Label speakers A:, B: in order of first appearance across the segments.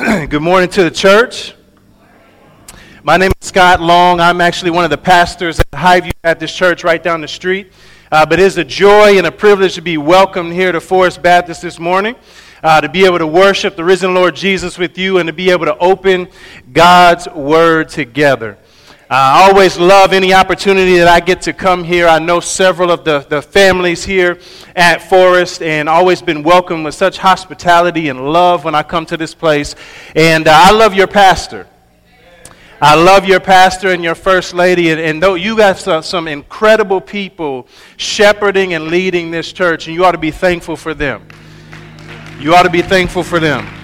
A: Good morning to the church. My name is Scott Long. I'm actually one of the pastors at Highview Baptist Church right down the street. Uh, but it is a joy and a privilege to be welcomed here to Forest Baptist this morning, uh, to be able to worship the risen Lord Jesus with you, and to be able to open God's Word together. I always love any opportunity that I get to come here. I know several of the, the families here at Forest and always been welcomed with such hospitality and love when I come to this place. And uh, I love your pastor. I love your pastor and your first lady, and, and though you got some, some incredible people shepherding and leading this church, and you ought to be thankful for them. You ought to be thankful for them.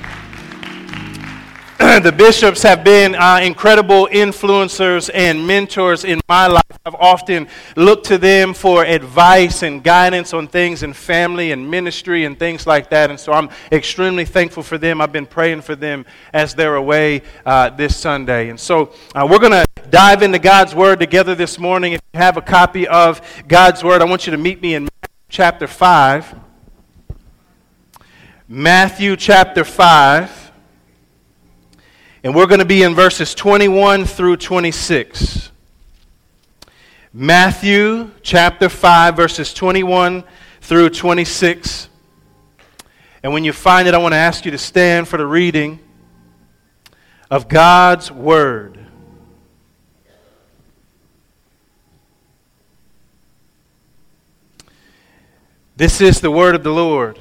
A: the bishops have been uh, incredible influencers and mentors in my life. I've often looked to them for advice and guidance on things in family and ministry and things like that. And so I'm extremely thankful for them. I've been praying for them as they're away uh, this Sunday. And so uh, we're going to dive into God's Word together this morning. If you have a copy of God's Word, I want you to meet me in Matthew chapter 5. Matthew chapter 5. And we're going to be in verses 21 through 26. Matthew chapter 5, verses 21 through 26. And when you find it, I want to ask you to stand for the reading of God's Word. This is the Word of the Lord.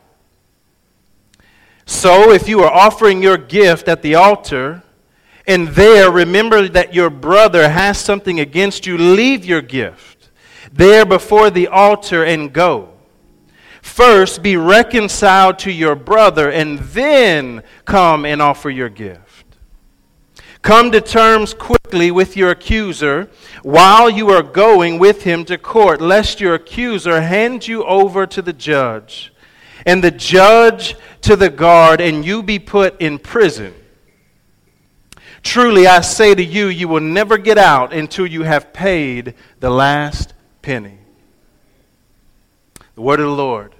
A: So, if you are offering your gift at the altar, and there remember that your brother has something against you, leave your gift there before the altar and go. First, be reconciled to your brother, and then come and offer your gift. Come to terms quickly with your accuser while you are going with him to court, lest your accuser hand you over to the judge and the judge to the guard, and you be put in prison. Truly, I say to you, you will never get out until you have paid the last penny. The word of the Lord.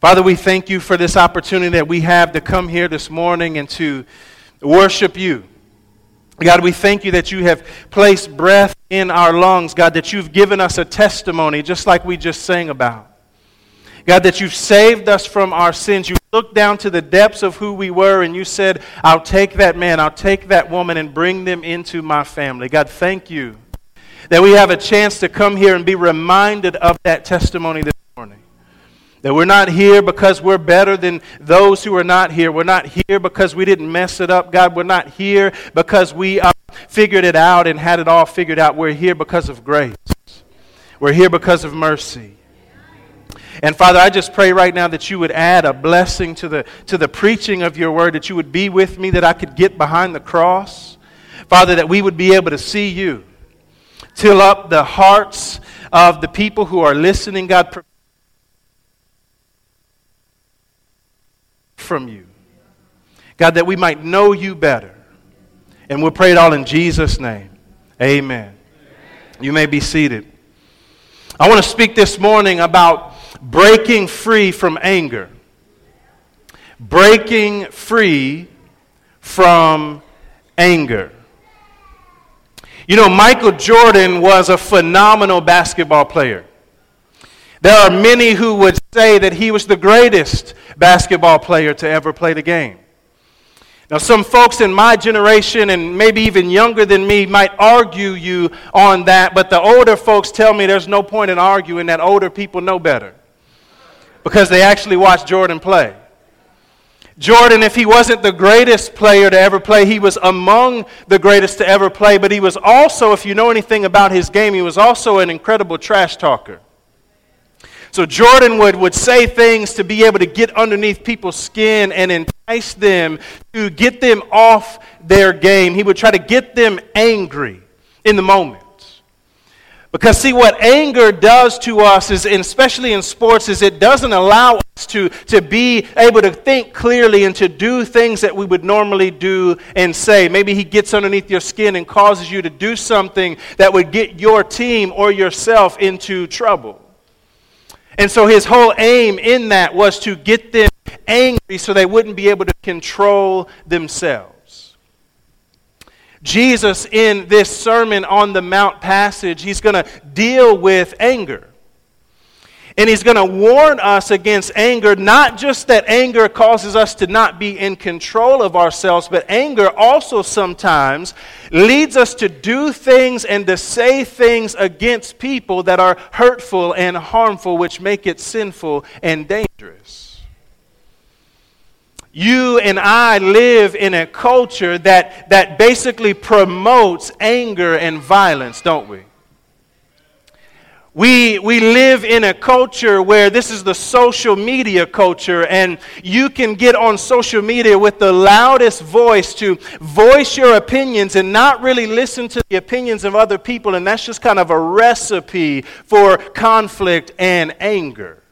A: Father, we thank you for this opportunity that we have to come here this morning and to worship you. God, we thank you that you have placed breath in our lungs, God, that you've given us a testimony, just like we just sang about. God, that you've saved us from our sins. You looked down to the depths of who we were and you said, I'll take that man, I'll take that woman and bring them into my family. God, thank you that we have a chance to come here and be reminded of that testimony this morning. That we're not here because we're better than those who are not here. We're not here because we didn't mess it up, God. We're not here because we uh, figured it out and had it all figured out. We're here because of grace. We're here because of mercy. And Father, I just pray right now that you would add a blessing to the, to the preaching of your word, that you would be with me, that I could get behind the cross. Father, that we would be able to see you. Till up the hearts of the people who are listening, God, from you. God, that we might know you better. And we'll pray it all in Jesus' name. Amen. You may be seated. I want to speak this morning about breaking free from anger. Breaking free from anger. You know, Michael Jordan was a phenomenal basketball player. There are many who would say that he was the greatest basketball player to ever play the game. Now, some folks in my generation and maybe even younger than me might argue you on that, but the older folks tell me there's no point in arguing that older people know better because they actually watched Jordan play. Jordan, if he wasn't the greatest player to ever play, he was among the greatest to ever play, but he was also, if you know anything about his game, he was also an incredible trash talker. So Jordan would, would say things to be able to get underneath people's skin and entice them to get them off their game. He would try to get them angry in the moment. Because, see, what anger does to us, is, especially in sports, is it doesn't allow us to, to be able to think clearly and to do things that we would normally do and say. Maybe he gets underneath your skin and causes you to do something that would get your team or yourself into trouble. And so his whole aim in that was to get them angry so they wouldn't be able to control themselves. Jesus, in this Sermon on the Mount passage, he's going to deal with anger. And he's going to warn us against anger, not just that anger causes us to not be in control of ourselves, but anger also sometimes leads us to do things and to say things against people that are hurtful and harmful, which make it sinful and dangerous. You and I live in a culture that, that basically promotes anger and violence, don't we? We, we live in a culture where this is the social media culture, and you can get on social media with the loudest voice to voice your opinions and not really listen to the opinions of other people, and that's just kind of a recipe for conflict and anger.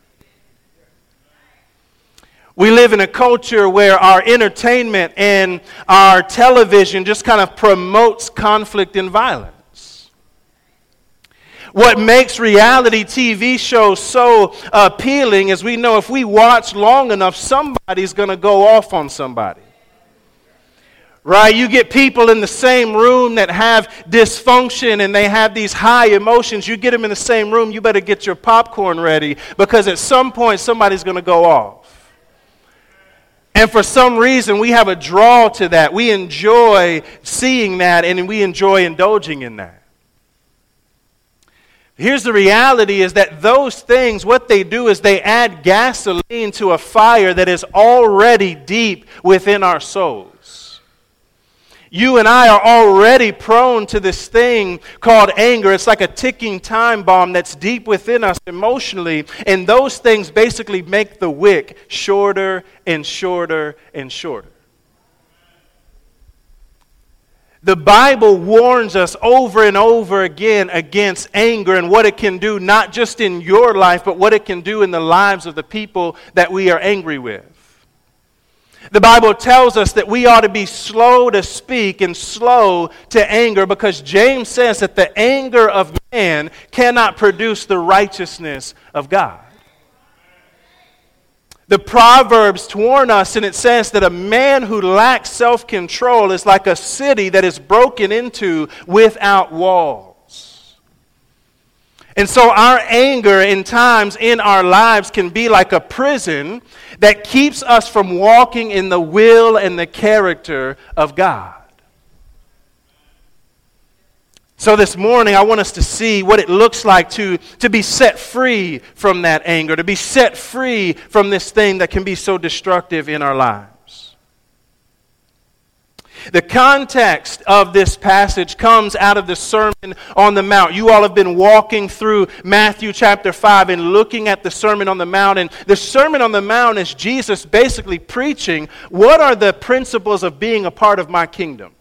A: We live in a culture where our entertainment and our television just kind of promotes conflict and violence. What makes reality TV shows so appealing is we know if we watch long enough, somebody's going to go off on somebody. Right? You get people in the same room that have dysfunction and they have these high emotions. You get them in the same room, you better get your popcorn ready because at some point somebody's going to go off. And for some reason, we have a draw to that. We enjoy seeing that and we enjoy indulging in that. Here's the reality is that those things, what they do is they add gasoline to a fire that is already deep within our souls. You and I are already prone to this thing called anger. It's like a ticking time bomb that's deep within us emotionally. And those things basically make the wick shorter and shorter and shorter. The Bible warns us over and over again against anger and what it can do, not just in your life, but what it can do in the lives of the people that we are angry with. The Bible tells us that we ought to be slow to speak and slow to anger because James says that the anger of man cannot produce the righteousness of God. The Proverbs warn us, and it says that a man who lacks self control is like a city that is broken into without walls. And so our anger in times in our lives can be like a prison that keeps us from walking in the will and the character of God. So, this morning, I want us to see what it looks like to, to be set free from that anger, to be set free from this thing that can be so destructive in our lives. The context of this passage comes out of the Sermon on the Mount. You all have been walking through Matthew chapter 5 and looking at the Sermon on the Mount. And the Sermon on the Mount is Jesus basically preaching what are the principles of being a part of my kingdom?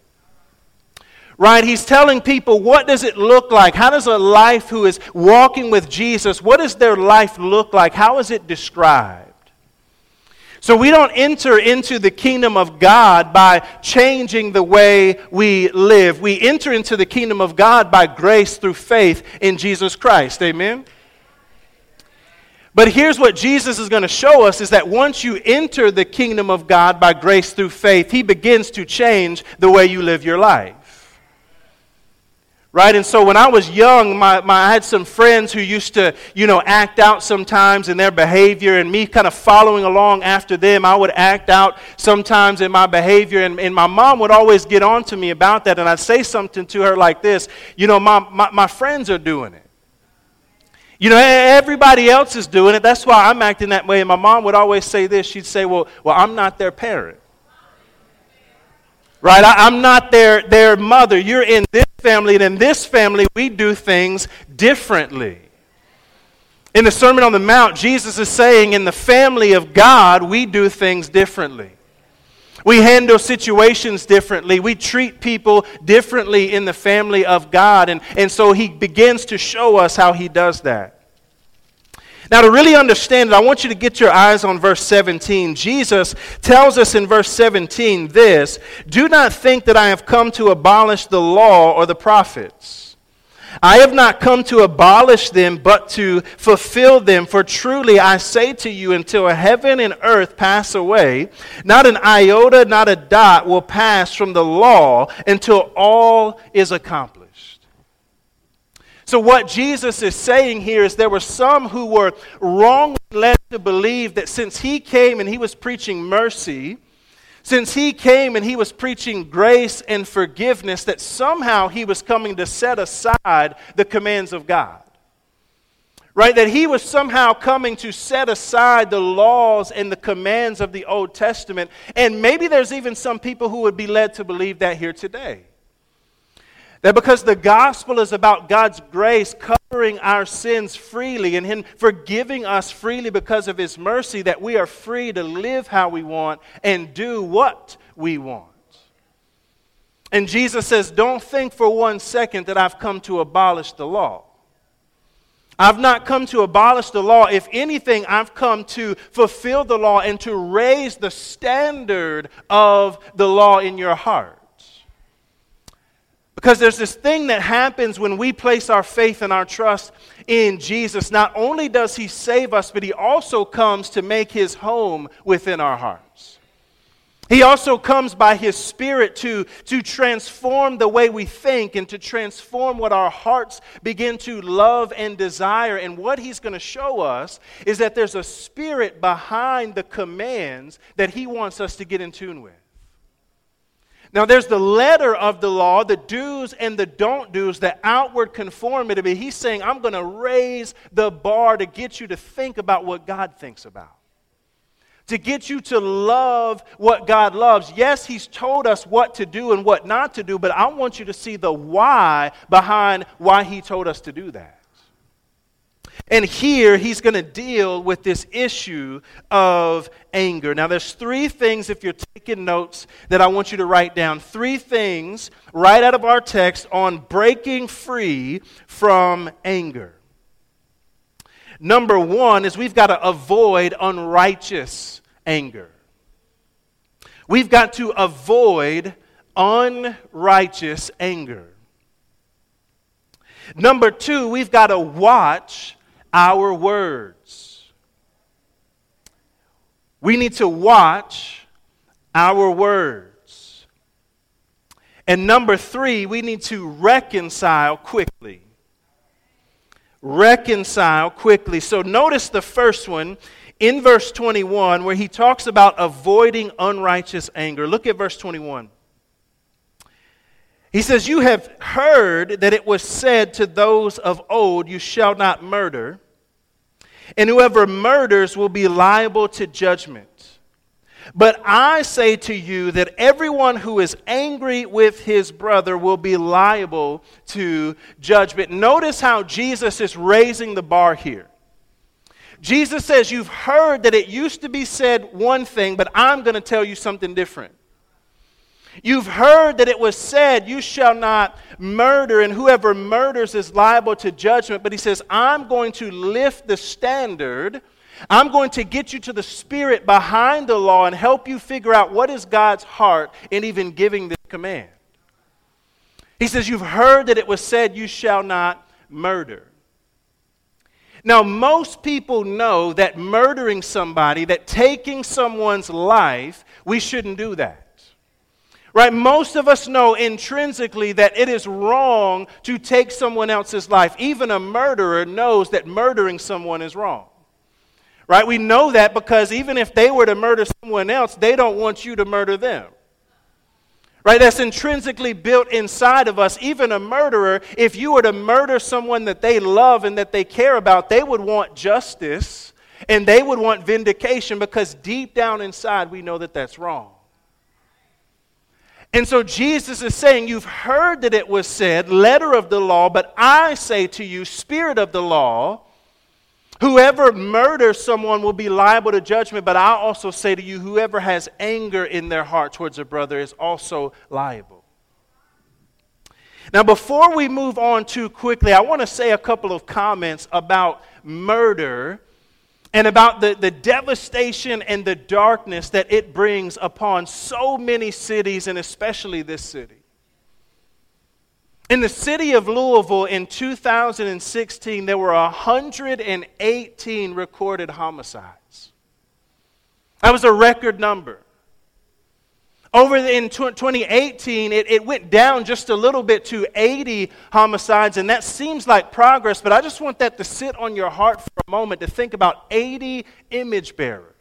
A: right he's telling people what does it look like how does a life who is walking with jesus what does their life look like how is it described so we don't enter into the kingdom of God by changing the way we live. We enter into the kingdom of God by grace through faith in Jesus Christ. Amen. But here's what Jesus is going to show us is that once you enter the kingdom of God by grace through faith, he begins to change the way you live your life. Right? And so when I was young, my, my, I had some friends who used to, you know, act out sometimes in their behavior, and me kind of following along after them, I would act out sometimes in my behavior, and, and my mom would always get on to me about that, and I'd say something to her like this, you know, my, my, my friends are doing it. You know, everybody else is doing it. That's why I'm acting that way. And my mom would always say this. She'd say, well, well I'm not their parent. Right? I, am not their, their mother. You're in this family, and in this family, we do things differently. In the Sermon on the Mount, Jesus is saying, in the family of God, we do things differently. We handle situations differently. We treat people differently in the family of God. And, and so he begins to show us how he does that. Now, to really understand it, I want you to get your eyes on verse 17. Jesus tells us in verse 17 this Do not think that I have come to abolish the law or the prophets. I have not come to abolish them, but to fulfill them. For truly I say to you, until heaven and earth pass away, not an iota, not a dot will pass from the law until all is accomplished. So, what Jesus is saying here is there were some who were wrongly led to believe that since he came and he was preaching mercy, since he came and he was preaching grace and forgiveness, that somehow he was coming to set aside the commands of God. Right? That he was somehow coming to set aside the laws and the commands of the Old Testament. And maybe there's even some people who would be led to believe that here today. That because the gospel is about God's grace covering our sins freely and Him forgiving us freely because of His mercy, that we are free to live how we want and do what we want. And Jesus says, Don't think for one second that I've come to abolish the law. I've not come to abolish the law. If anything, I've come to fulfill the law and to raise the standard of the law in your heart. Because there's this thing that happens when we place our faith and our trust in Jesus. Not only does He save us, but He also comes to make His home within our hearts. He also comes by His Spirit to, to transform the way we think and to transform what our hearts begin to love and desire. And what He's going to show us is that there's a spirit behind the commands that He wants us to get in tune with. Now, there's the letter of the law, the do's and the don't do's, the outward conformity. But he's saying, I'm going to raise the bar to get you to think about what God thinks about, to get you to love what God loves. Yes, he's told us what to do and what not to do, but I want you to see the why behind why he told us to do that. And here he's going to deal with this issue of anger. Now, there's three things, if you're taking notes, that I want you to write down. Three things right out of our text on breaking free from anger. Number one is we've got to avoid unrighteous anger. We've got to avoid unrighteous anger. Number two, we've got to watch our words. We need to watch our words. And number three, we need to reconcile quickly. Reconcile quickly. So notice the first one in verse 21 where he talks about avoiding unrighteous anger. Look at verse 21. He says, You have heard that it was said to those of old, You shall not murder, and whoever murders will be liable to judgment. But I say to you that everyone who is angry with his brother will be liable to judgment. Notice how Jesus is raising the bar here. Jesus says, You've heard that it used to be said one thing, but I'm going to tell you something different. You've heard that it was said, You shall not murder, and whoever murders is liable to judgment. But he says, I'm going to lift the standard. I'm going to get you to the spirit behind the law and help you figure out what is God's heart in even giving this command. He says, You've heard that it was said, You shall not murder. Now, most people know that murdering somebody, that taking someone's life, we shouldn't do that. Right? Most of us know intrinsically that it is wrong to take someone else's life. Even a murderer knows that murdering someone is wrong. Right? We know that because even if they were to murder someone else, they don't want you to murder them. Right? That's intrinsically built inside of us. Even a murderer, if you were to murder someone that they love and that they care about, they would want justice and they would want vindication because deep down inside we know that that's wrong. And so Jesus is saying, You've heard that it was said, letter of the law, but I say to you, spirit of the law, Whoever murders someone will be liable to judgment, but I also say to you, whoever has anger in their heart towards a brother is also liable. Now, before we move on too quickly, I want to say a couple of comments about murder and about the, the devastation and the darkness that it brings upon so many cities, and especially this city. In the city of Louisville in 2016, there were 118 recorded homicides. That was a record number. Over in 2018, it, it went down just a little bit to 80 homicides, and that seems like progress, but I just want that to sit on your heart for a moment to think about 80 image bearers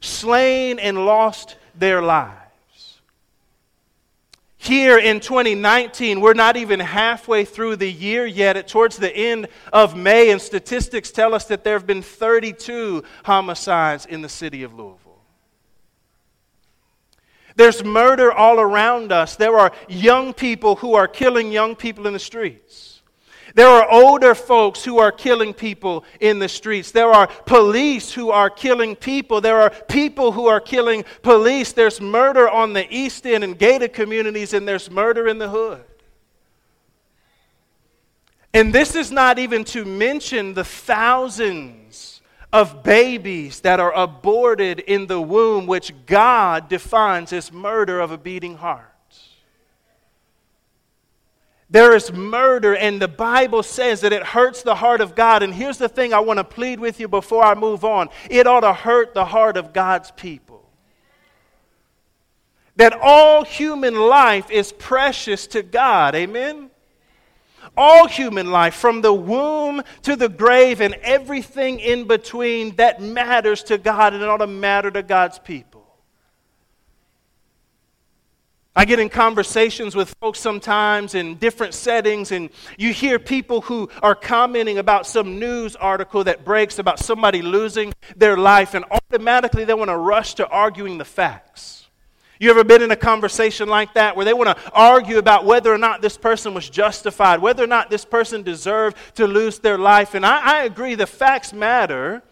A: slain and lost their lives. Here in 2019, we're not even halfway through the year yet. towards the end of May, and statistics tell us that there have been 32 homicides in the city of Louisville. There's murder all around us. There are young people who are killing young people in the streets. There are older folks who are killing people in the streets. There are police who are killing people. There are people who are killing police. There's murder on the East End and gated communities, and there's murder in the hood. And this is not even to mention the thousands of babies that are aborted in the womb, which God defines as murder of a beating heart. There is murder, and the Bible says that it hurts the heart of God. And here's the thing I want to plead with you before I move on it ought to hurt the heart of God's people. That all human life is precious to God. Amen? All human life, from the womb to the grave and everything in between, that matters to God and it ought to matter to God's people. I get in conversations with folks sometimes in different settings, and you hear people who are commenting about some news article that breaks about somebody losing their life, and automatically they want to rush to arguing the facts. You ever been in a conversation like that where they want to argue about whether or not this person was justified, whether or not this person deserved to lose their life? And I, I agree, the facts matter.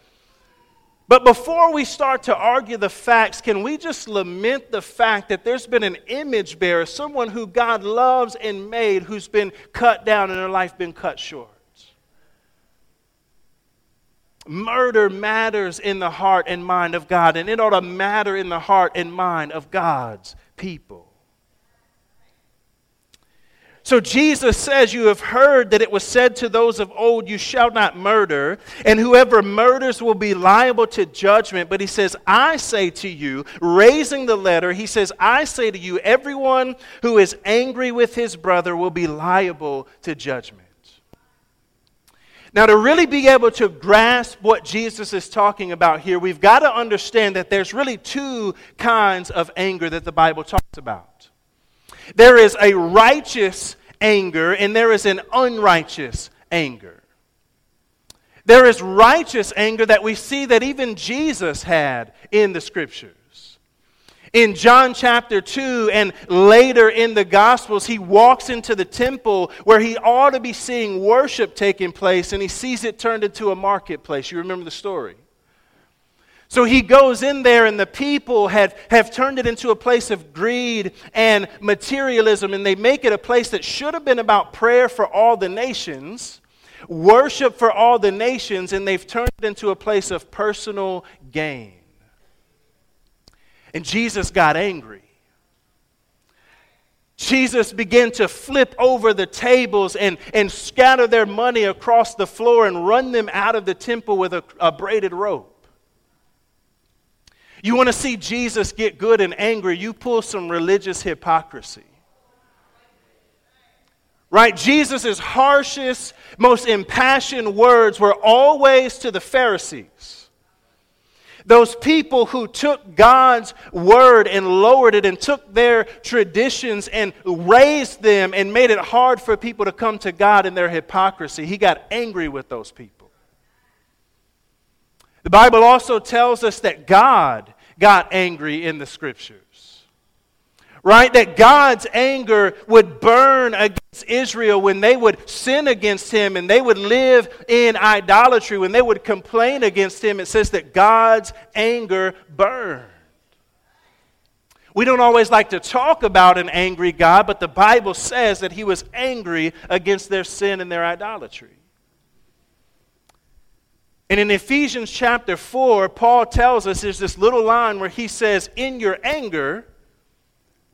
A: But before we start to argue the facts, can we just lament the fact that there's been an image bearer, someone who God loves and made, who's been cut down and their life been cut short? Murder matters in the heart and mind of God, and it ought to matter in the heart and mind of God's people. So Jesus says, You have heard that it was said to those of old, You shall not murder, and whoever murders will be liable to judgment. But he says, I say to you, raising the letter, he says, I say to you, everyone who is angry with his brother will be liable to judgment. Now, to really be able to grasp what Jesus is talking about here, we've got to understand that there's really two kinds of anger that the Bible talks about. There is a righteous anger and there is an unrighteous anger. There is righteous anger that we see that even Jesus had in the scriptures. In John chapter 2 and later in the Gospels, he walks into the temple where he ought to be seeing worship taking place and he sees it turned into a marketplace. You remember the story? So he goes in there, and the people have, have turned it into a place of greed and materialism, and they make it a place that should have been about prayer for all the nations, worship for all the nations, and they've turned it into a place of personal gain. And Jesus got angry. Jesus began to flip over the tables and, and scatter their money across the floor and run them out of the temple with a, a braided rope. You want to see Jesus get good and angry, you pull some religious hypocrisy. Right? Jesus' harshest, most impassioned words were always to the Pharisees. Those people who took God's word and lowered it and took their traditions and raised them and made it hard for people to come to God in their hypocrisy. He got angry with those people. The Bible also tells us that God got angry in the scriptures. Right? That God's anger would burn against Israel when they would sin against him and they would live in idolatry, when they would complain against him. It says that God's anger burned. We don't always like to talk about an angry God, but the Bible says that he was angry against their sin and their idolatry. And in Ephesians chapter 4, Paul tells us there's this little line where he says, In your anger,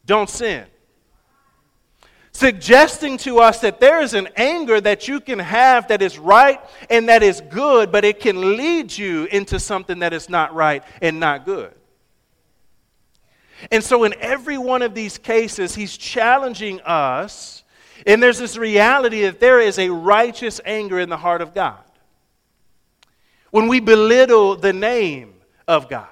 A: don't sin. Suggesting to us that there is an anger that you can have that is right and that is good, but it can lead you into something that is not right and not good. And so, in every one of these cases, he's challenging us, and there's this reality that there is a righteous anger in the heart of God. When we belittle the name of God,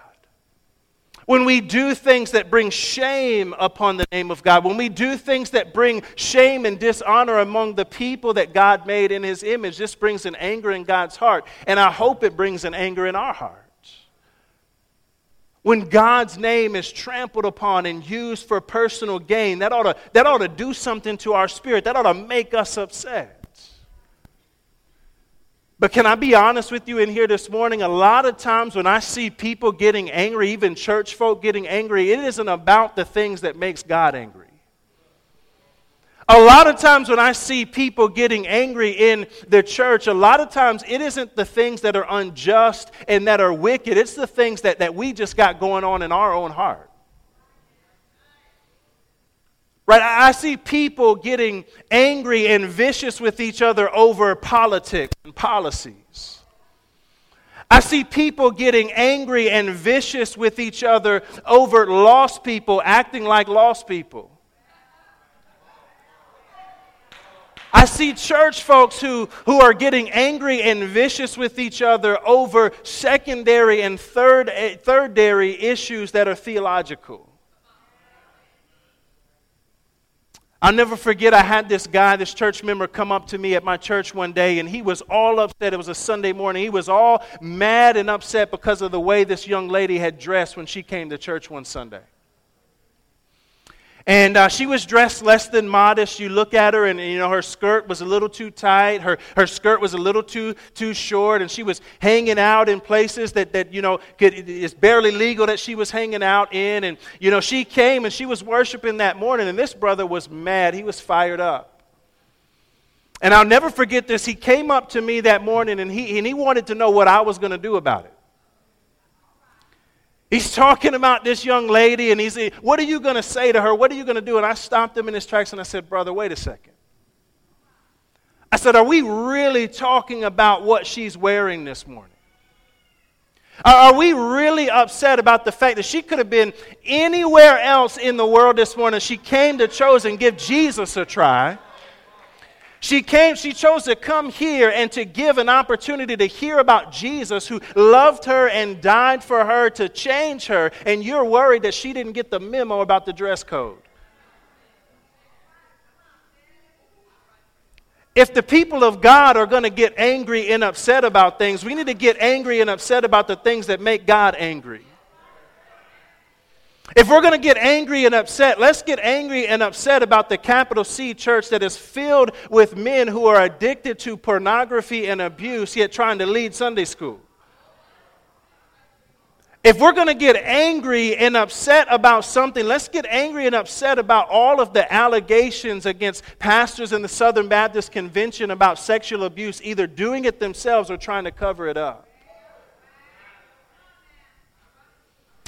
A: when we do things that bring shame upon the name of God, when we do things that bring shame and dishonor among the people that God made in His image, this brings an anger in God's heart. And I hope it brings an anger in our hearts. When God's name is trampled upon and used for personal gain, that ought to, that ought to do something to our spirit. That ought to make us upset. But can I be honest with you in here this morning? A lot of times when I see people getting angry, even church folk getting angry, it isn't about the things that makes God angry. A lot of times when I see people getting angry in the church, a lot of times it isn't the things that are unjust and that are wicked. It's the things that, that we just got going on in our own heart. Right? I see people getting angry and vicious with each other over politics and policies. I see people getting angry and vicious with each other over lost people acting like lost people. I see church folks who, who are getting angry and vicious with each other over secondary and third, eh, thirdary issues that are theological. I'll never forget, I had this guy, this church member, come up to me at my church one day, and he was all upset. It was a Sunday morning. He was all mad and upset because of the way this young lady had dressed when she came to church one Sunday. And uh, she was dressed less than modest. You look at her, and you know her skirt was a little too tight. Her, her skirt was a little too too short, and she was hanging out in places that, that you know could, it's barely legal that she was hanging out in. And you know she came and she was worshiping that morning, and this brother was mad. He was fired up. And I'll never forget this. He came up to me that morning, and he and he wanted to know what I was going to do about it. He's talking about this young lady, and he's, what are you going to say to her? What are you going to do? And I stopped him in his tracks and I said, Brother, wait a second. I said, Are we really talking about what she's wearing this morning? Are we really upset about the fact that she could have been anywhere else in the world this morning? She came to Chosen, give Jesus a try. She came, she chose to come here and to give an opportunity to hear about Jesus who loved her and died for her to change her. And you're worried that she didn't get the memo about the dress code. If the people of God are going to get angry and upset about things, we need to get angry and upset about the things that make God angry. If we're going to get angry and upset, let's get angry and upset about the capital C church that is filled with men who are addicted to pornography and abuse, yet trying to lead Sunday school. If we're going to get angry and upset about something, let's get angry and upset about all of the allegations against pastors in the Southern Baptist Convention about sexual abuse, either doing it themselves or trying to cover it up.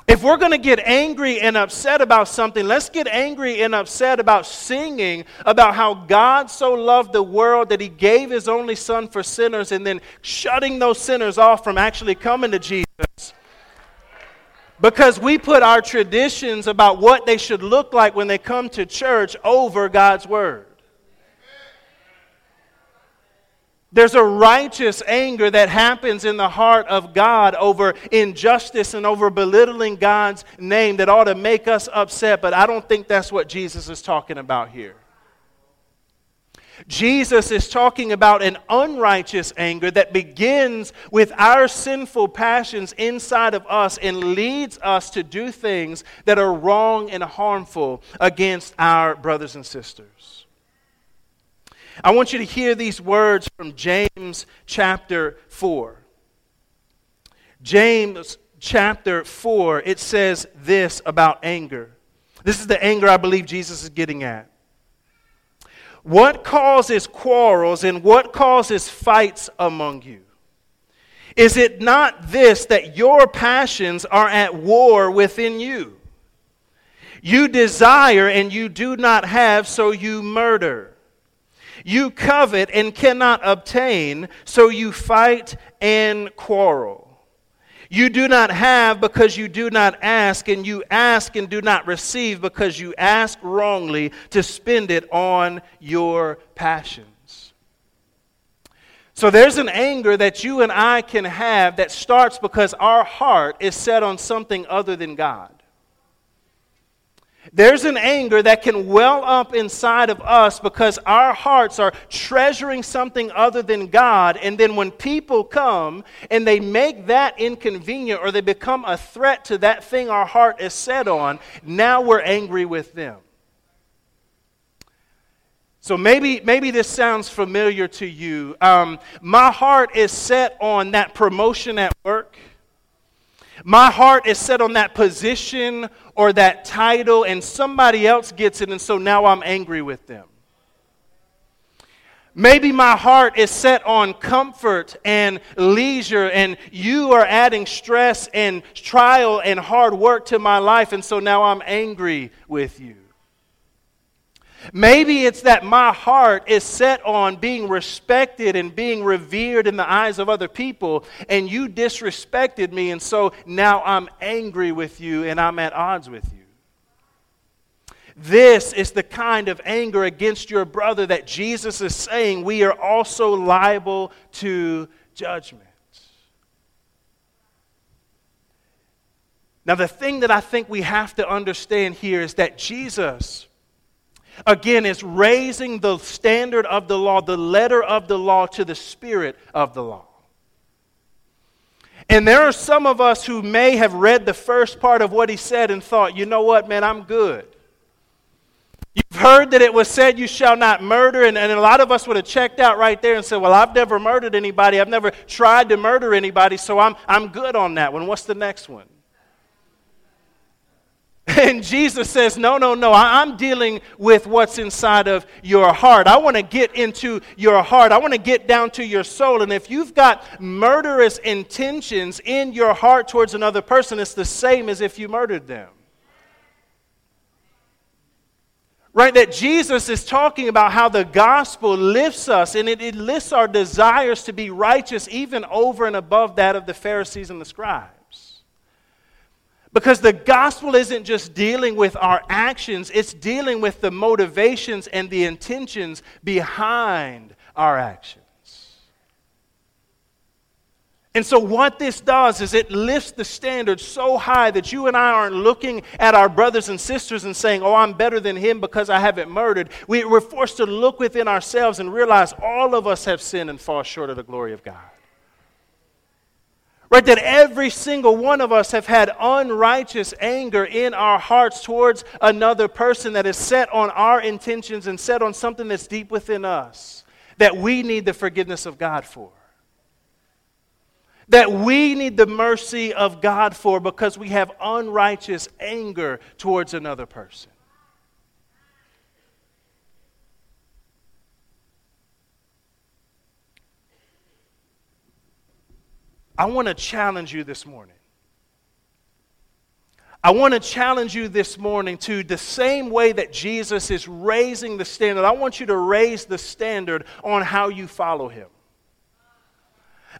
A: If we're going to get angry and upset about something, let's get angry and upset about singing about how God so loved the world that he gave his only son for sinners and then shutting those sinners off from actually coming to Jesus. Because we put our traditions about what they should look like when they come to church over God's word. There's a righteous anger that happens in the heart of God over injustice and over belittling God's name that ought to make us upset, but I don't think that's what Jesus is talking about here. Jesus is talking about an unrighteous anger that begins with our sinful passions inside of us and leads us to do things that are wrong and harmful against our brothers and sisters. I want you to hear these words from James chapter 4. James chapter 4, it says this about anger. This is the anger I believe Jesus is getting at. What causes quarrels and what causes fights among you? Is it not this that your passions are at war within you? You desire and you do not have, so you murder. You covet and cannot obtain, so you fight and quarrel. You do not have because you do not ask, and you ask and do not receive because you ask wrongly to spend it on your passions. So there's an anger that you and I can have that starts because our heart is set on something other than God. There's an anger that can well up inside of us because our hearts are treasuring something other than God. And then when people come and they make that inconvenient or they become a threat to that thing our heart is set on, now we're angry with them. So maybe, maybe this sounds familiar to you. Um, my heart is set on that promotion at work. My heart is set on that position or that title, and somebody else gets it, and so now I'm angry with them. Maybe my heart is set on comfort and leisure, and you are adding stress and trial and hard work to my life, and so now I'm angry with you. Maybe it's that my heart is set on being respected and being revered in the eyes of other people, and you disrespected me, and so now I'm angry with you and I'm at odds with you. This is the kind of anger against your brother that Jesus is saying we are also liable to judgment. Now, the thing that I think we have to understand here is that Jesus Again, it's raising the standard of the law, the letter of the law, to the spirit of the law. And there are some of us who may have read the first part of what he said and thought, you know what, man, I'm good. You've heard that it was said, you shall not murder. And, and a lot of us would have checked out right there and said, well, I've never murdered anybody. I've never tried to murder anybody, so I'm, I'm good on that one. What's the next one? And Jesus says, No, no, no, I'm dealing with what's inside of your heart. I want to get into your heart. I want to get down to your soul. And if you've got murderous intentions in your heart towards another person, it's the same as if you murdered them. Right? That Jesus is talking about how the gospel lifts us and it, it lifts our desires to be righteous even over and above that of the Pharisees and the scribes. Because the gospel isn't just dealing with our actions, it's dealing with the motivations and the intentions behind our actions. And so, what this does is it lifts the standard so high that you and I aren't looking at our brothers and sisters and saying, Oh, I'm better than him because I haven't murdered. We, we're forced to look within ourselves and realize all of us have sinned and fall short of the glory of God. Right? That every single one of us have had unrighteous anger in our hearts towards another person that is set on our intentions and set on something that's deep within us that we need the forgiveness of God for. That we need the mercy of God for because we have unrighteous anger towards another person. I want to challenge you this morning. I want to challenge you this morning to the same way that Jesus is raising the standard. I want you to raise the standard on how you follow him.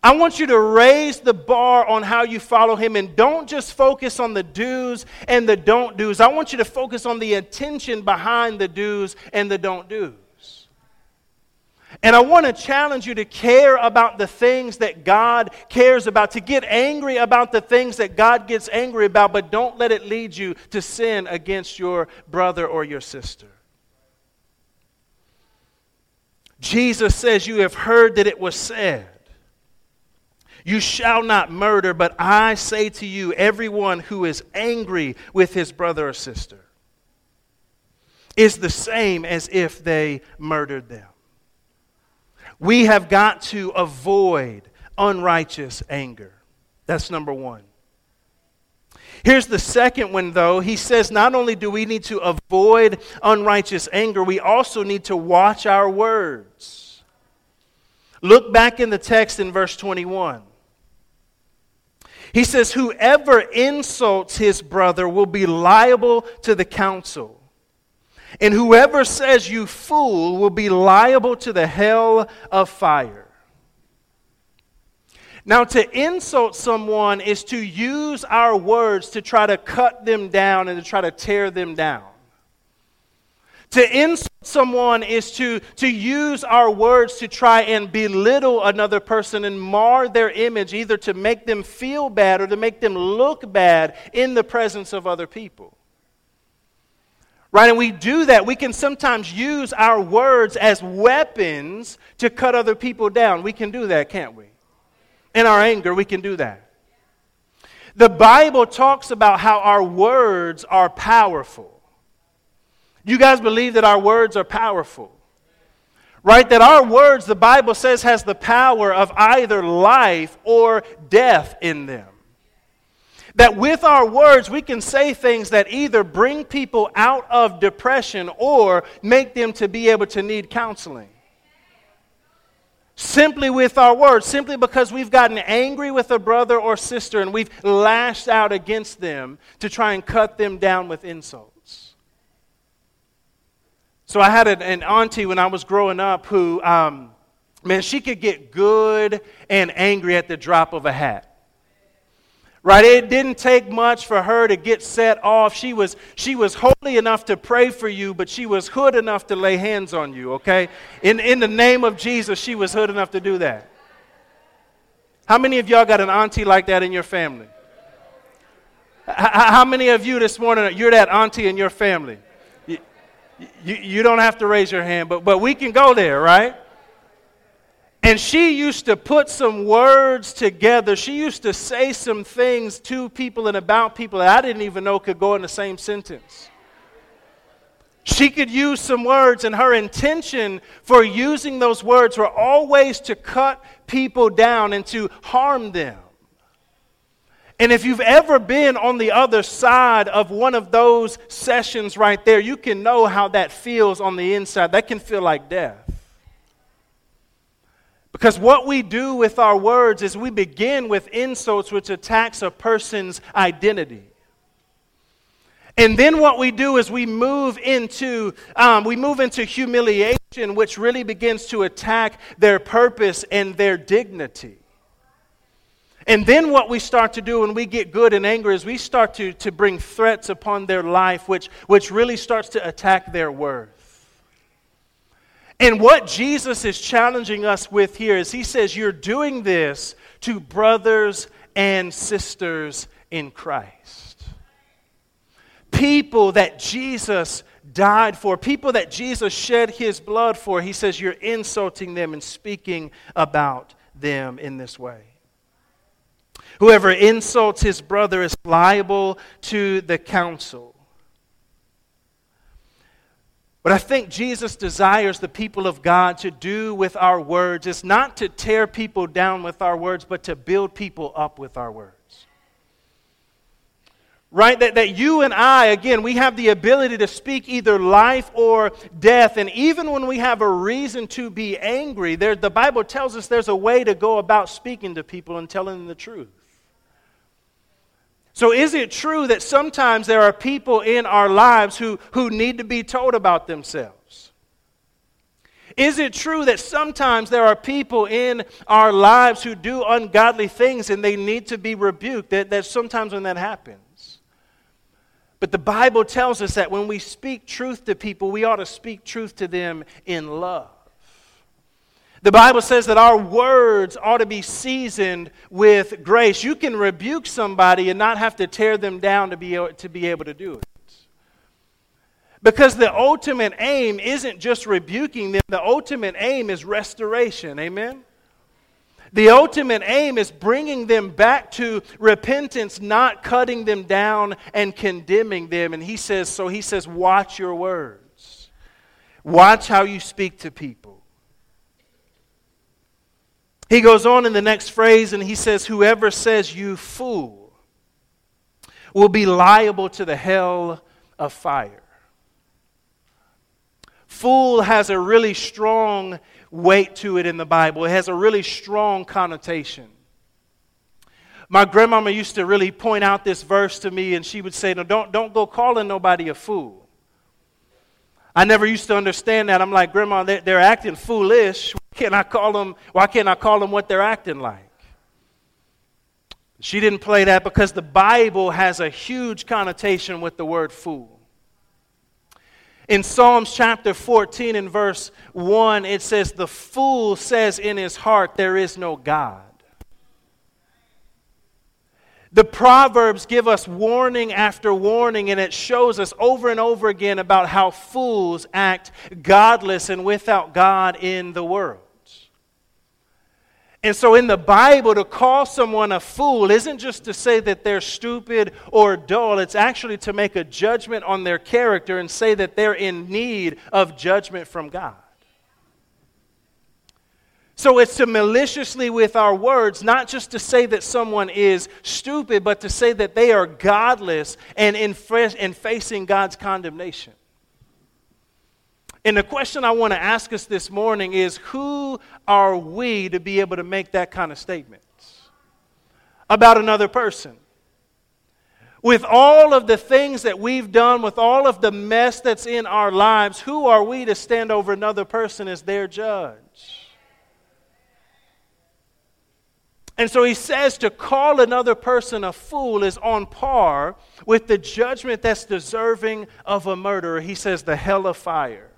A: I want you to raise the bar on how you follow him and don't just focus on the do's and the don't do's. I want you to focus on the intention behind the do's and the don't do's. And I want to challenge you to care about the things that God cares about, to get angry about the things that God gets angry about, but don't let it lead you to sin against your brother or your sister. Jesus says, You have heard that it was said, You shall not murder, but I say to you, everyone who is angry with his brother or sister is the same as if they murdered them. We have got to avoid unrighteous anger. That's number one. Here's the second one, though. He says not only do we need to avoid unrighteous anger, we also need to watch our words. Look back in the text in verse 21. He says, Whoever insults his brother will be liable to the council. And whoever says you fool will be liable to the hell of fire. Now, to insult someone is to use our words to try to cut them down and to try to tear them down. To insult someone is to, to use our words to try and belittle another person and mar their image, either to make them feel bad or to make them look bad in the presence of other people. Right? And we do that. We can sometimes use our words as weapons to cut other people down. We can do that, can't we? In our anger, we can do that. The Bible talks about how our words are powerful. You guys believe that our words are powerful? Right? That our words, the Bible says, has the power of either life or death in them. That with our words, we can say things that either bring people out of depression or make them to be able to need counseling simply with our words, simply because we've gotten angry with a brother or sister and we've lashed out against them to try and cut them down with insults. So I had an, auntie when I was growing up who, um, man, she could get good and angry at the drop of a hat. Right? It didn't take much for her to get set off. She was, she was holy enough to pray for you, but she was hood enough to lay hands on you, okay? In, in the name of Jesus, she was hood enough to do that. How many of y'all got an auntie like that in your family? How many of you this morning, you're that auntie in your family? You, you, you don't have to raise your hand, but, but we can go there, right? And she used to put some words together. She used to say some things to people and about people that I didn't even know could go in the same sentence. She could use some words, and her intention for using those words were always to cut people down and to harm them. And if you've ever been on the other side of one of those sessions right there, you can know how that feels on the inside. That can feel like death. Because what we do with our words is we begin with insults which attacks a person's identity. And then what we do is we move into um, we move into humiliation, which really begins to attack their purpose and their dignity. And then what we start to do when we get good and angry is we start to, to bring threats upon their life, which, which really starts to attack their worth. And what Jesus is challenging us with here is he says, You're doing this to brothers and sisters in Christ. People that Jesus died for, people that Jesus shed his blood for. He says, You're insulting them and speaking about them in this way. Whoever insults his brother is liable to the council. What I think Jesus desires the people of God to do with our words is not to tear people down with our words, but to build people up with our words. Right? That, that you and I, again, we have the ability to speak either life or death. And even when we have a reason to be angry, there, the Bible tells us there's a way to go about speaking to people and telling them the truth. So, is it true that sometimes there are people in our lives who, who need to be told about themselves? Is it true that sometimes there are people in our lives who do ungodly things and they need to be rebuked? That, that sometimes when that happens. But the Bible tells us that when we speak truth to people, we ought to speak truth to them in love. The Bible says that our words ought to be seasoned with grace. You can rebuke somebody and not have to tear them down to be, to be able to do it. Because the ultimate aim isn't just rebuking them, the ultimate aim is restoration. Amen? The ultimate aim is bringing them back to repentance, not cutting them down and condemning them. And he says, so he says, watch your words, watch how you speak to people. He goes on in the next phrase and he says, Whoever says you fool will be liable to the hell of fire. Fool has a really strong weight to it in the Bible, it has a really strong connotation. My grandmama used to really point out this verse to me, and she would say, No, don't, don't go calling nobody a fool. I never used to understand that. I'm like, Grandma, they're, they're acting foolish. Can't I call them, why can't I call them what they're acting like? She didn't play that because the Bible has a huge connotation with the word fool. In Psalms chapter 14 and verse 1, it says, The fool says in his heart, There is no God. The Proverbs give us warning after warning, and it shows us over and over again about how fools act godless and without God in the world. And so, in the Bible, to call someone a fool isn't just to say that they're stupid or dull, it's actually to make a judgment on their character and say that they're in need of judgment from God. So it's to maliciously with our words, not just to say that someone is stupid, but to say that they are godless and in, in facing God's condemnation. And the question I want to ask us this morning is who are we to be able to make that kind of statement about another person? With all of the things that we've done, with all of the mess that's in our lives, who are we to stand over another person as their judge? And so he says to call another person a fool is on par with the judgment that's deserving of a murderer. He says the hell of fire.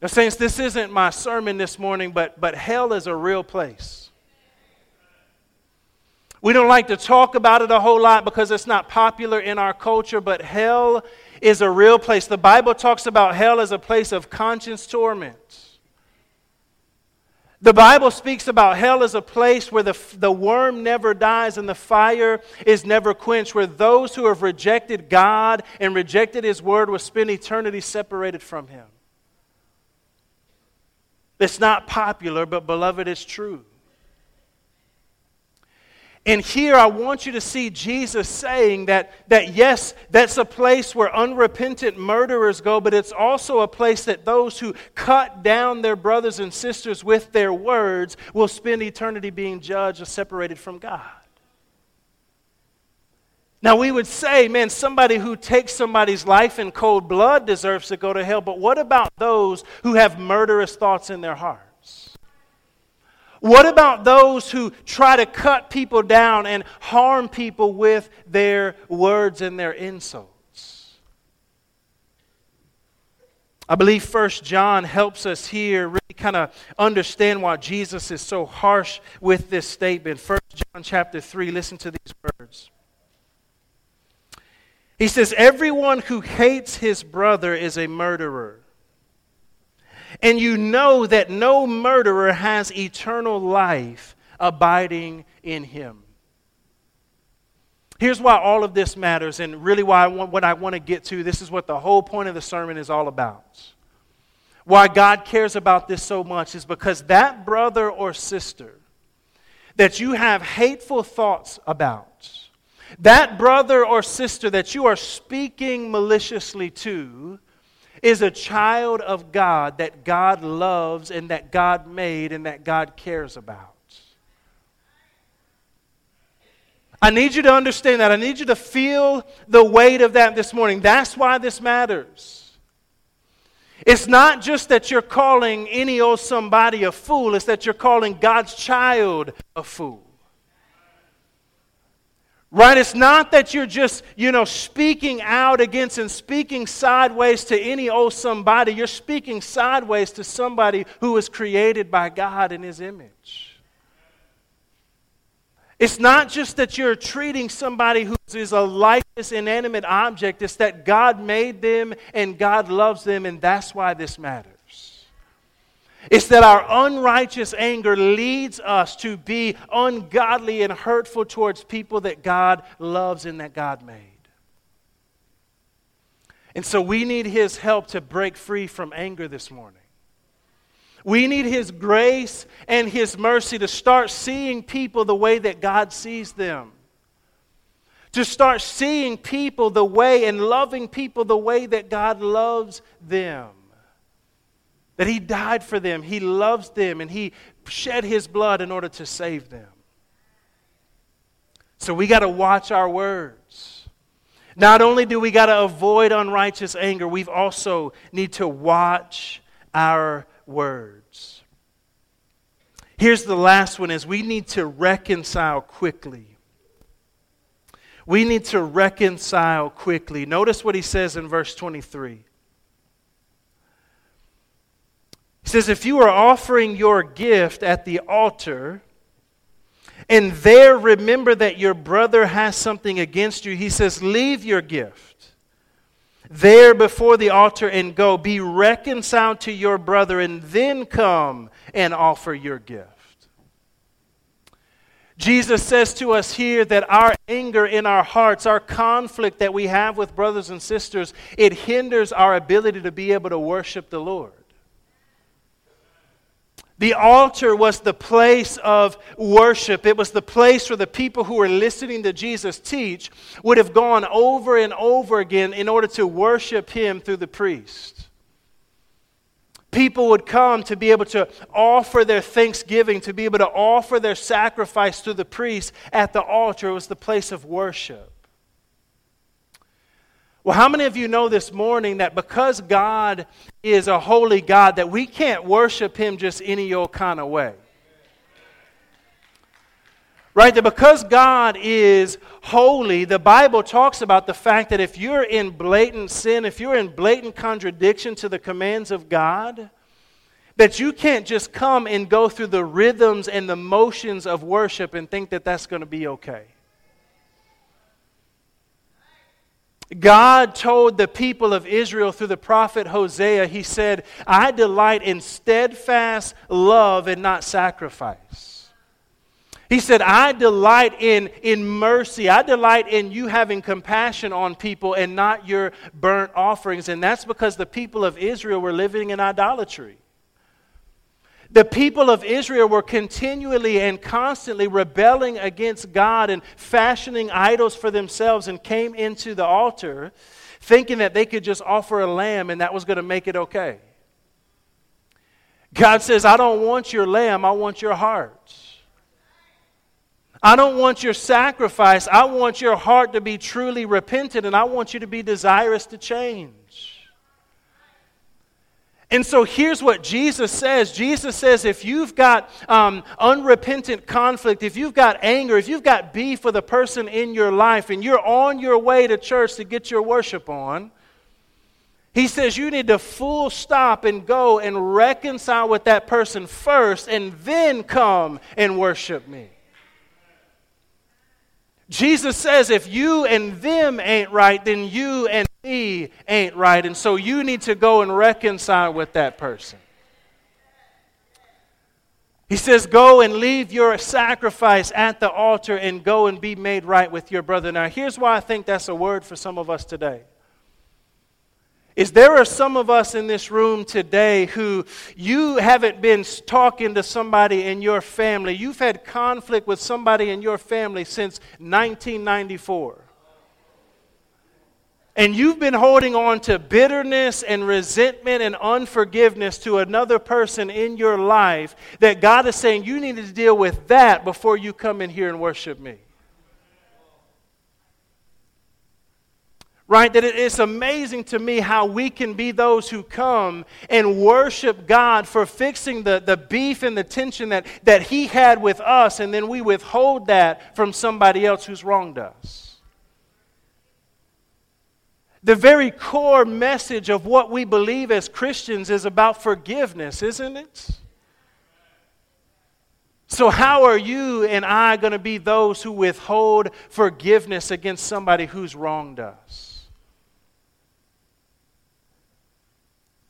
A: Now, Saints, this isn't my sermon this morning, but, but hell is a real place. We don't like to talk about it a whole lot because it's not popular in our culture, but hell is a real place. The Bible talks about hell as a place of conscience torment. The Bible speaks about hell as a place where the, the worm never dies and the fire is never quenched, where those who have rejected God and rejected His word will spend eternity separated from Him. It's not popular, but beloved, it's true. And here I want you to see Jesus saying that, that yes, that's a place where unrepentant murderers go, but it's also a place that those who cut down their brothers and sisters with their words will spend eternity being judged or separated from God. Now, we would say, man, somebody who takes somebody's life in cold blood deserves to go to hell, but what about those who have murderous thoughts in their hearts? What about those who try to cut people down and harm people with their words and their insults? I believe First John helps us here really kind of understand why Jesus is so harsh with this statement. First John chapter 3, listen to these words. He says, Everyone who hates his brother is a murderer and you know that no murderer has eternal life abiding in him. Here's why all of this matters, and really why I want, what I want to get to. This is what the whole point of the sermon is all about. Why God cares about this so much is because that brother or sister that you have hateful thoughts about, that brother or sister that you are speaking maliciously to, is a child of God that God loves and that God made and that God cares about. I need you to understand that. I need you to feel the weight of that this morning. That's why this matters. It's not just that you're calling any old somebody a fool, it's that you're calling God's child a fool. Right? It's not that you're just, you know, speaking out against and speaking sideways to any old somebody. You're speaking sideways to somebody who was created by God in his image. It's not just that you're treating somebody who is a lifeless, inanimate object, it's that God made them and God loves them, and that's why this matters. It's that our unrighteous anger leads us to be ungodly and hurtful towards people that God loves and that God made. And so we need His help to break free from anger this morning. We need His grace and His mercy to start seeing people the way that God sees them. To start seeing people the way and loving people the way that God loves them. That He died for them, He loves them, and He shed His blood in order to save them. So we got to watch our words. Not only do we got to avoid unrighteous anger, we've also need to watch our words. Here's the last one is we need to reconcile quickly. We need to reconcile quickly. Notice what he says in verse 23. He says, If you are offering your gift at the altar, and there remember that your brother has something against you, he says, Leave your gift there before the altar and go. Be reconciled to your brother and then come and offer your gift. Jesus says to us here that our anger in our hearts, our conflict that we have with brothers and sisters, it hinders our ability to be able to worship the Lord. The altar was the place of worship. It was the place where the people who were listening to Jesus teach would have gone over and over again in order to worship him through the priest. People would come to be able to offer their thanksgiving, to be able to offer their sacrifice to the priest at the altar. It was the place of worship. Well, how many of you know this morning that because God is a holy God, that we can't worship Him just any old kind of way? Right? That because God is holy, the Bible talks about the fact that if you're in blatant sin, if you're in blatant contradiction to the commands of God, that you can't just come and go through the rhythms and the motions of worship and think that that's going to be okay. God told the people of Israel through the prophet Hosea, He said, I delight in steadfast love and not sacrifice. He said, I delight in, in mercy. I delight in you having compassion on people and not your burnt offerings. And that's because the people of Israel were living in idolatry. The people of Israel were continually and constantly rebelling against God and fashioning idols for themselves and came into the altar thinking that they could just offer a lamb and that was going to make it okay. God says, I don't want your lamb, I want your heart. I don't want your sacrifice. I want your heart to be truly repentant and I want you to be desirous to change. And so here's what Jesus says Jesus says, if you've got um, unrepentant conflict, if you've got anger, if you've got beef with a person in your life, and you're on your way to church to get your worship on, he says you need to full stop and go and reconcile with that person first, and then come and worship me. Jesus says if you and them ain't right, then you and me ain't right. And so you need to go and reconcile with that person. He says, Go and leave your sacrifice at the altar and go and be made right with your brother. Now, here's why I think that's a word for some of us today is there are some of us in this room today who you haven't been talking to somebody in your family. You've had conflict with somebody in your family since 1994. And you've been holding on to bitterness and resentment and unforgiveness to another person in your life that God is saying you need to deal with that before you come in here and worship me. right? That it's amazing to me how we can be those who come and worship God for fixing the, the beef and the tension that, that He had with us, and then we withhold that from somebody else who's wronged us. The very core message of what we believe as Christians is about forgiveness, isn't it? So, how are you and I going to be those who withhold forgiveness against somebody who's wronged us?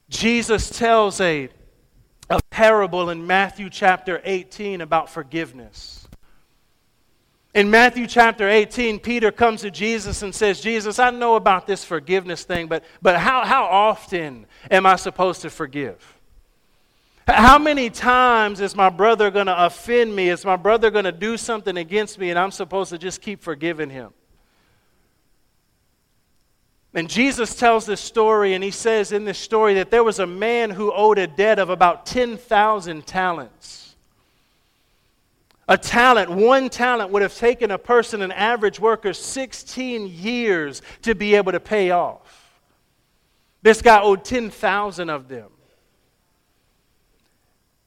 A: Jesus tells a, a parable in Matthew chapter 18 about forgiveness. In Matthew chapter 18, Peter comes to Jesus and says, Jesus, I know about this forgiveness thing, but, but how, how often am I supposed to forgive? How many times is my brother going to offend me? Is my brother going to do something against me and I'm supposed to just keep forgiving him? And Jesus tells this story, and he says in this story that there was a man who owed a debt of about 10,000 talents. A talent, one talent, would have taken a person, an average worker, 16 years to be able to pay off. This guy owed 10,000 of them.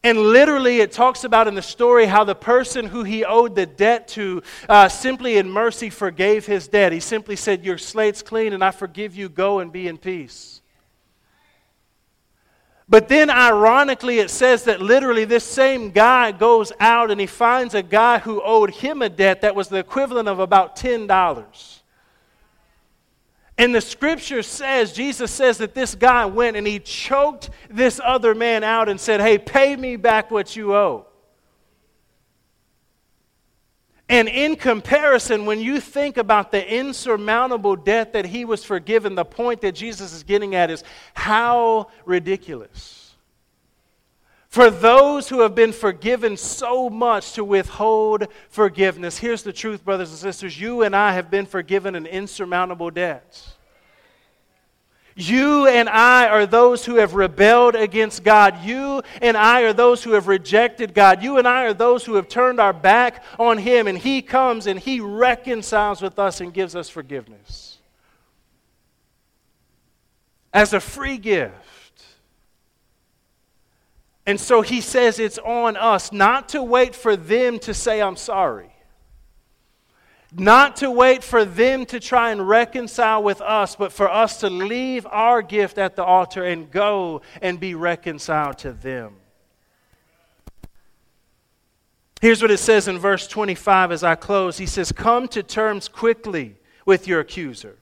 A: And literally, it talks about in the story how the person who he owed the debt to uh, simply in mercy forgave his debt. He simply said, Your slate's clean and I forgive you. Go and be in peace. But then, ironically, it says that literally this same guy goes out and he finds a guy who owed him a debt that was the equivalent of about $10. And the scripture says, Jesus says that this guy went and he choked this other man out and said, Hey, pay me back what you owe. And in comparison, when you think about the insurmountable debt that he was forgiven, the point that Jesus is getting at is how ridiculous for those who have been forgiven so much to withhold forgiveness. Here's the truth, brothers and sisters you and I have been forgiven an insurmountable debt. You and I are those who have rebelled against God. You and I are those who have rejected God. You and I are those who have turned our back on Him, and He comes and He reconciles with us and gives us forgiveness. As a free gift. And so he says it's on us not to wait for them to say, I'm sorry. Not to wait for them to try and reconcile with us, but for us to leave our gift at the altar and go and be reconciled to them. Here's what it says in verse 25 as I close. He says, Come to terms quickly with your accuser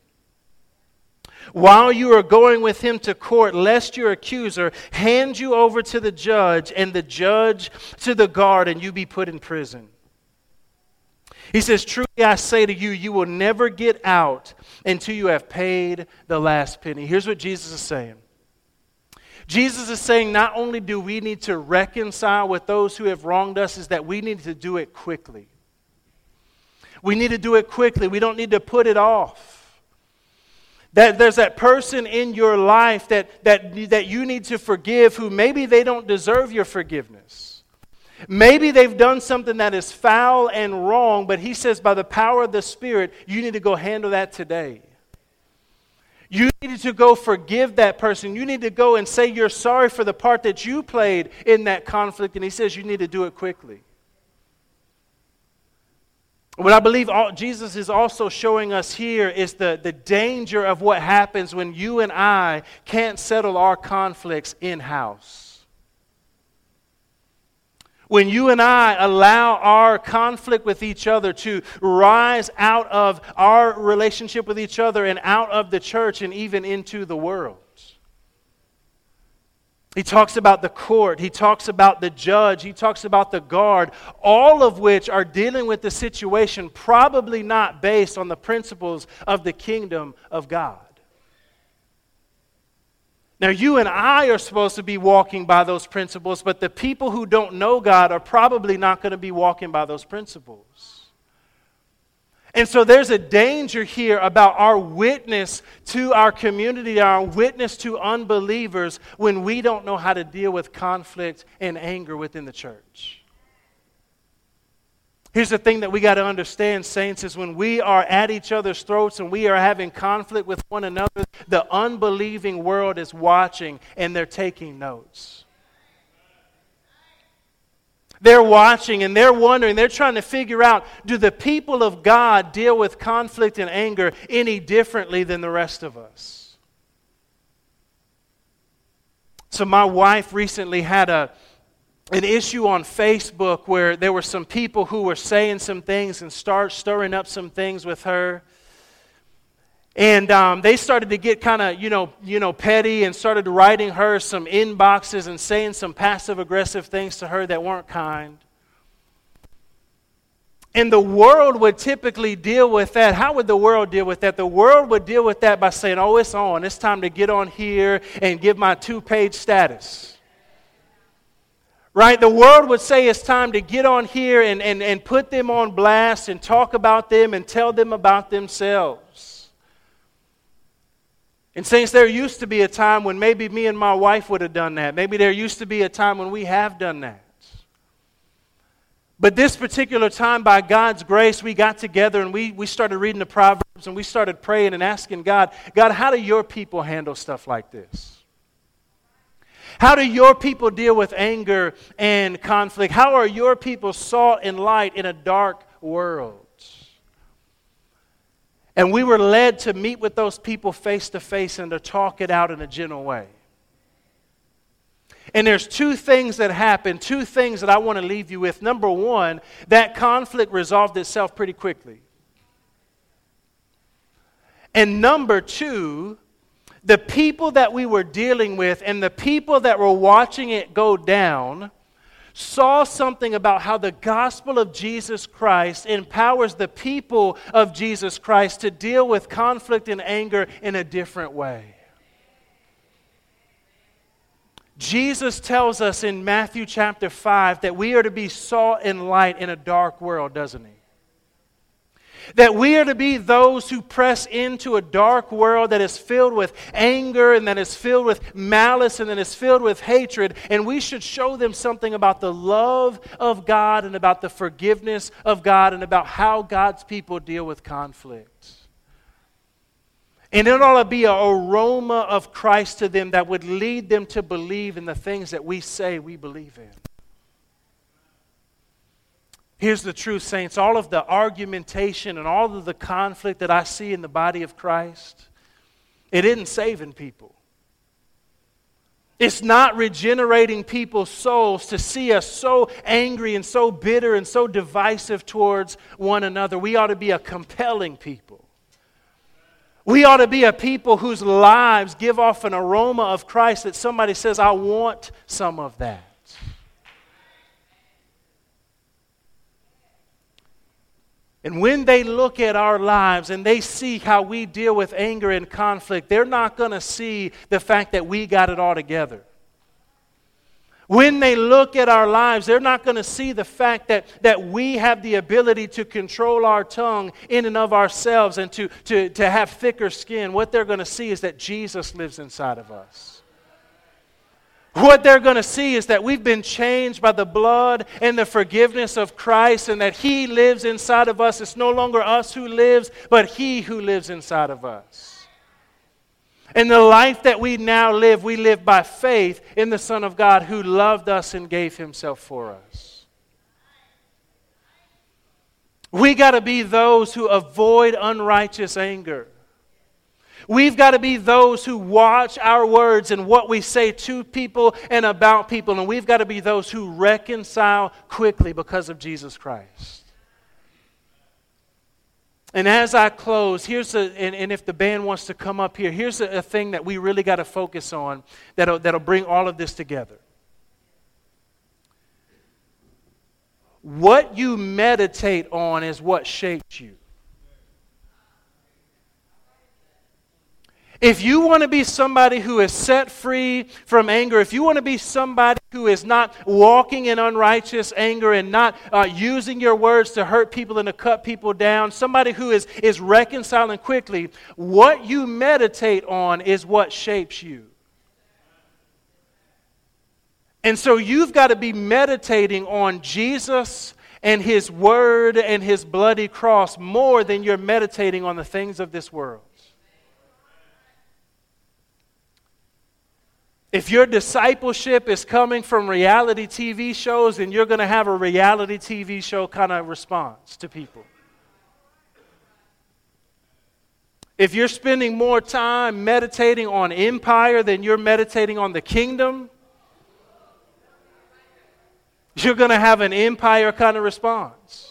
A: while you are going with him to court, lest your accuser hand you over to the judge and the judge to the guard and you be put in prison. He says, Truly I say to you, you will never get out until you have paid the last penny. Here's what Jesus is saying. Jesus is saying not only do we need to reconcile with those who have wronged us, is that we need to do it quickly. We need to do it quickly. We don't need to put it off. That there's that person in your life that, that, that you need to forgive who maybe they don't deserve your forgiveness. Maybe they've done something that is foul and wrong, but he says, by the power of the Spirit, you need to go handle that today. You need to go forgive that person. You need to go and say you're sorry for the part that you played in that conflict. And he says you need to do it quickly. What I believe all, Jesus is also showing us here is the, the danger of what happens when you and I can't settle our conflicts in house. When you and I allow our conflict with each other to rise out of our relationship with each other and out of the church and even into the world. He talks about the court. He talks about the judge. He talks about the guard, all of which are dealing with the situation probably not based on the principles of the kingdom of God. Now, you and I are supposed to be walking by those principles, but the people who don't know God are probably not going to be walking by those principles. And so there's a danger here about our witness to our community, our witness to unbelievers, when we don't know how to deal with conflict and anger within the church. Here's the thing that we got to understand, saints, is when we are at each other's throats and we are having conflict with one another, the unbelieving world is watching and they're taking notes. They're watching and they're wondering, they're trying to figure out do the people of God deal with conflict and anger any differently than the rest of us? So, my wife recently had a, an issue on Facebook where there were some people who were saying some things and start stirring up some things with her. And um, they started to get kind of, you know, you know, petty and started writing her some inboxes and saying some passive aggressive things to her that weren't kind. And the world would typically deal with that. How would the world deal with that? The world would deal with that by saying, oh, it's on. It's time to get on here and give my two page status. Right? The world would say it's time to get on here and, and, and put them on blast and talk about them and tell them about themselves. And, Saints, there used to be a time when maybe me and my wife would have done that. Maybe there used to be a time when we have done that. But this particular time, by God's grace, we got together and we, we started reading the Proverbs and we started praying and asking God, God, how do your people handle stuff like this? How do your people deal with anger and conflict? How are your people salt and light in a dark world? And we were led to meet with those people face to face and to talk it out in a gentle way. And there's two things that happened, two things that I want to leave you with. Number one, that conflict resolved itself pretty quickly. And number two, the people that we were dealing with and the people that were watching it go down saw something about how the gospel of Jesus Christ empowers the people of Jesus Christ to deal with conflict and anger in a different way. Jesus tells us in Matthew chapter 5 that we are to be salt and light in a dark world, doesn't he? That we are to be those who press into a dark world that is filled with anger and that is filled with malice and that is filled with hatred. And we should show them something about the love of God and about the forgiveness of God and about how God's people deal with conflict. And it ought to be an aroma of Christ to them that would lead them to believe in the things that we say we believe in. Here's the truth, saints. All of the argumentation and all of the conflict that I see in the body of Christ, it isn't saving people. It's not regenerating people's souls to see us so angry and so bitter and so divisive towards one another. We ought to be a compelling people. We ought to be a people whose lives give off an aroma of Christ that somebody says, I want some of that. And when they look at our lives and they see how we deal with anger and conflict, they're not going to see the fact that we got it all together. When they look at our lives, they're not going to see the fact that, that we have the ability to control our tongue in and of ourselves and to, to, to have thicker skin. What they're going to see is that Jesus lives inside of us. What they're going to see is that we've been changed by the blood and the forgiveness of Christ and that He lives inside of us. It's no longer us who lives, but He who lives inside of us. And the life that we now live, we live by faith in the Son of God who loved us and gave himself for us. We got to be those who avoid unrighteous anger. We've got to be those who watch our words and what we say to people and about people. And we've got to be those who reconcile quickly because of Jesus Christ. And as I close, here's a, and, and, if the band wants to come up here, here's a, a thing that we really got to focus on that'll, that'll bring all of this together. What you meditate on is what shapes you. If you want to be somebody who is set free from anger, if you want to be somebody who is not walking in unrighteous anger and not uh, using your words to hurt people and to cut people down, somebody who is, is reconciling quickly, what you meditate on is what shapes you. And so you've got to be meditating on Jesus and His Word and His bloody cross more than you're meditating on the things of this world. If your discipleship is coming from reality TV shows, then you're going to have a reality TV show kind of response to people. If you're spending more time meditating on empire than you're meditating on the kingdom, You're going to have an empire kind of response.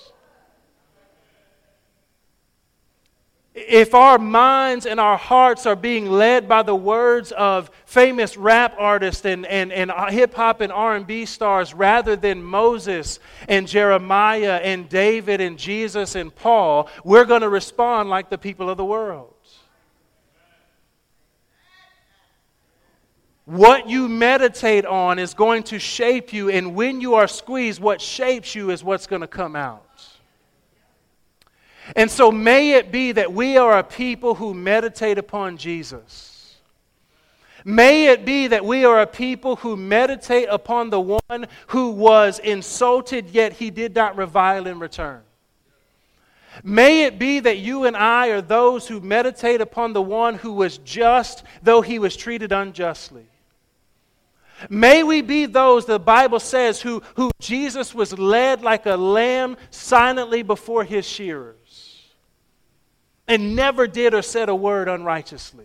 A: If our minds and our hearts are being led by the words of famous rap artists and, and, and hip-hop and r&b stars rather than moses and jeremiah and david and jesus and paul we're going to respond like the people of the world. What you meditate on is going to shape you and when you are squeezed what shapes you is what's going to come out and so may it be that we are a people who meditate upon Jesus. May it be that we are a people who meditate upon the one who was insulted, yet he did not revile in return. May it be that you and I are those who meditate upon the one who was just, though he was treated unjustly. May we be those, the Bible says, who, who Jesus was led like a lamb silently before his shearers and never did or said a word unrighteously.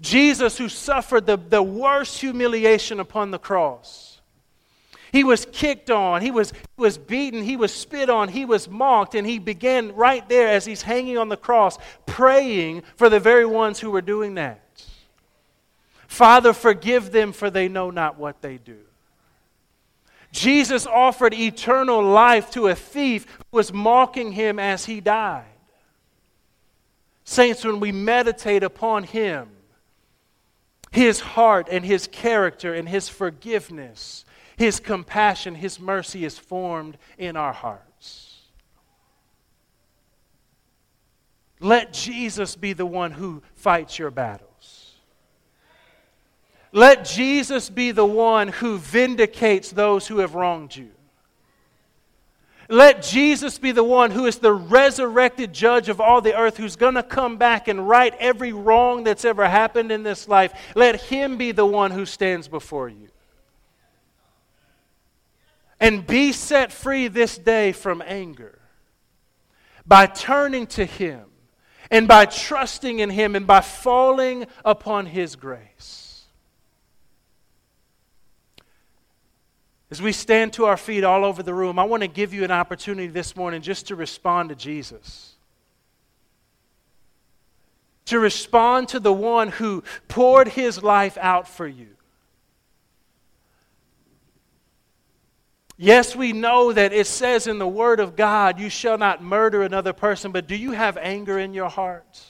A: Jesus, who suffered the, the worst humiliation upon the cross. He was kicked on, he was, he was beaten, he was spit on, he was mocked, and he began right there as he's hanging on the cross praying for the very ones who were doing that. Father, forgive them, for they know not what they do. Jesus offered eternal life to a thief who was mocking him as he died. Saints, when we meditate upon Him, His heart and His character and His forgiveness, His compassion, His mercy is formed in our hearts. Let Jesus be the one who fights your battles. Let Jesus be the one who vindicates those who have wronged you. Let Jesus be the one who is the resurrected judge of all the earth, who's going to come back and right every wrong that's ever happened in this life. Let him be the one who stands before you. And be set free this day from anger by turning to him and by trusting in him and by falling upon his grace. As we stand to our feet all over the room, I want to give you an opportunity this morning just to respond to Jesus. To respond to the one who poured his life out for you. Yes, we know that it says in the Word of God, you shall not murder another person, but do you have anger in your heart?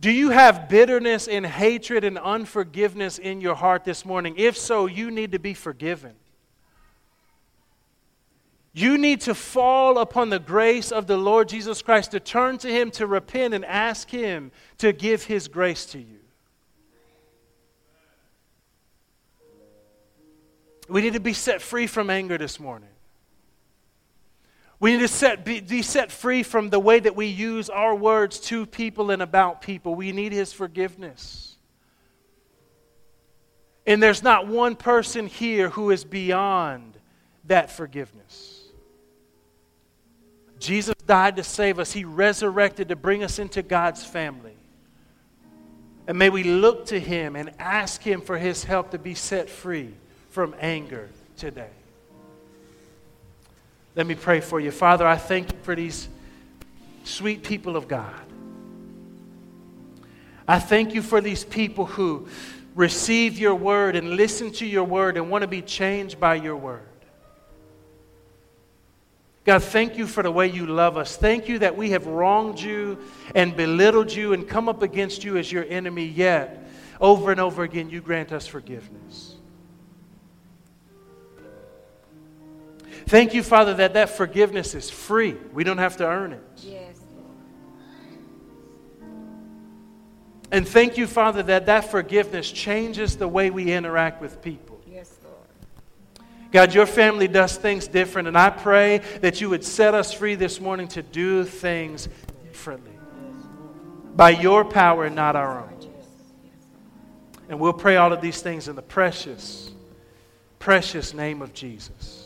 A: Do you have bitterness and hatred and unforgiveness in your heart this morning? If so, you need to be forgiven. You need to fall upon the grace of the Lord Jesus Christ, to turn to Him, to repent, and ask Him to give His grace to you. We need to be set free from anger this morning. We need to set, be, be set free from the way that we use our words to people and about people. We need His forgiveness. And there's not one person here who is beyond that forgiveness. Jesus died to save us, He resurrected to bring us into God's family. And may we look to Him and ask Him for His help to be set free from anger today. Let me pray for you. Father, I thank you for these sweet people of God. I thank you for these people who receive your word and listen to your word and want to be changed by your word. God, thank you for the way you love us. Thank you that we have wronged you and belittled you and come up against you as your enemy, yet over and over again you grant us forgiveness. Thank you, Father, that that forgiveness is free. We don't have to earn it. Yes. And thank you, Father, that that forgiveness changes the way we interact with people. Yes, Lord. God, your family does things different, and I pray that you would set us free this morning to do things differently by your power and not our own. And we'll pray all of these things in the precious, precious name of Jesus.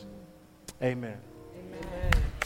A: Amen. Amen.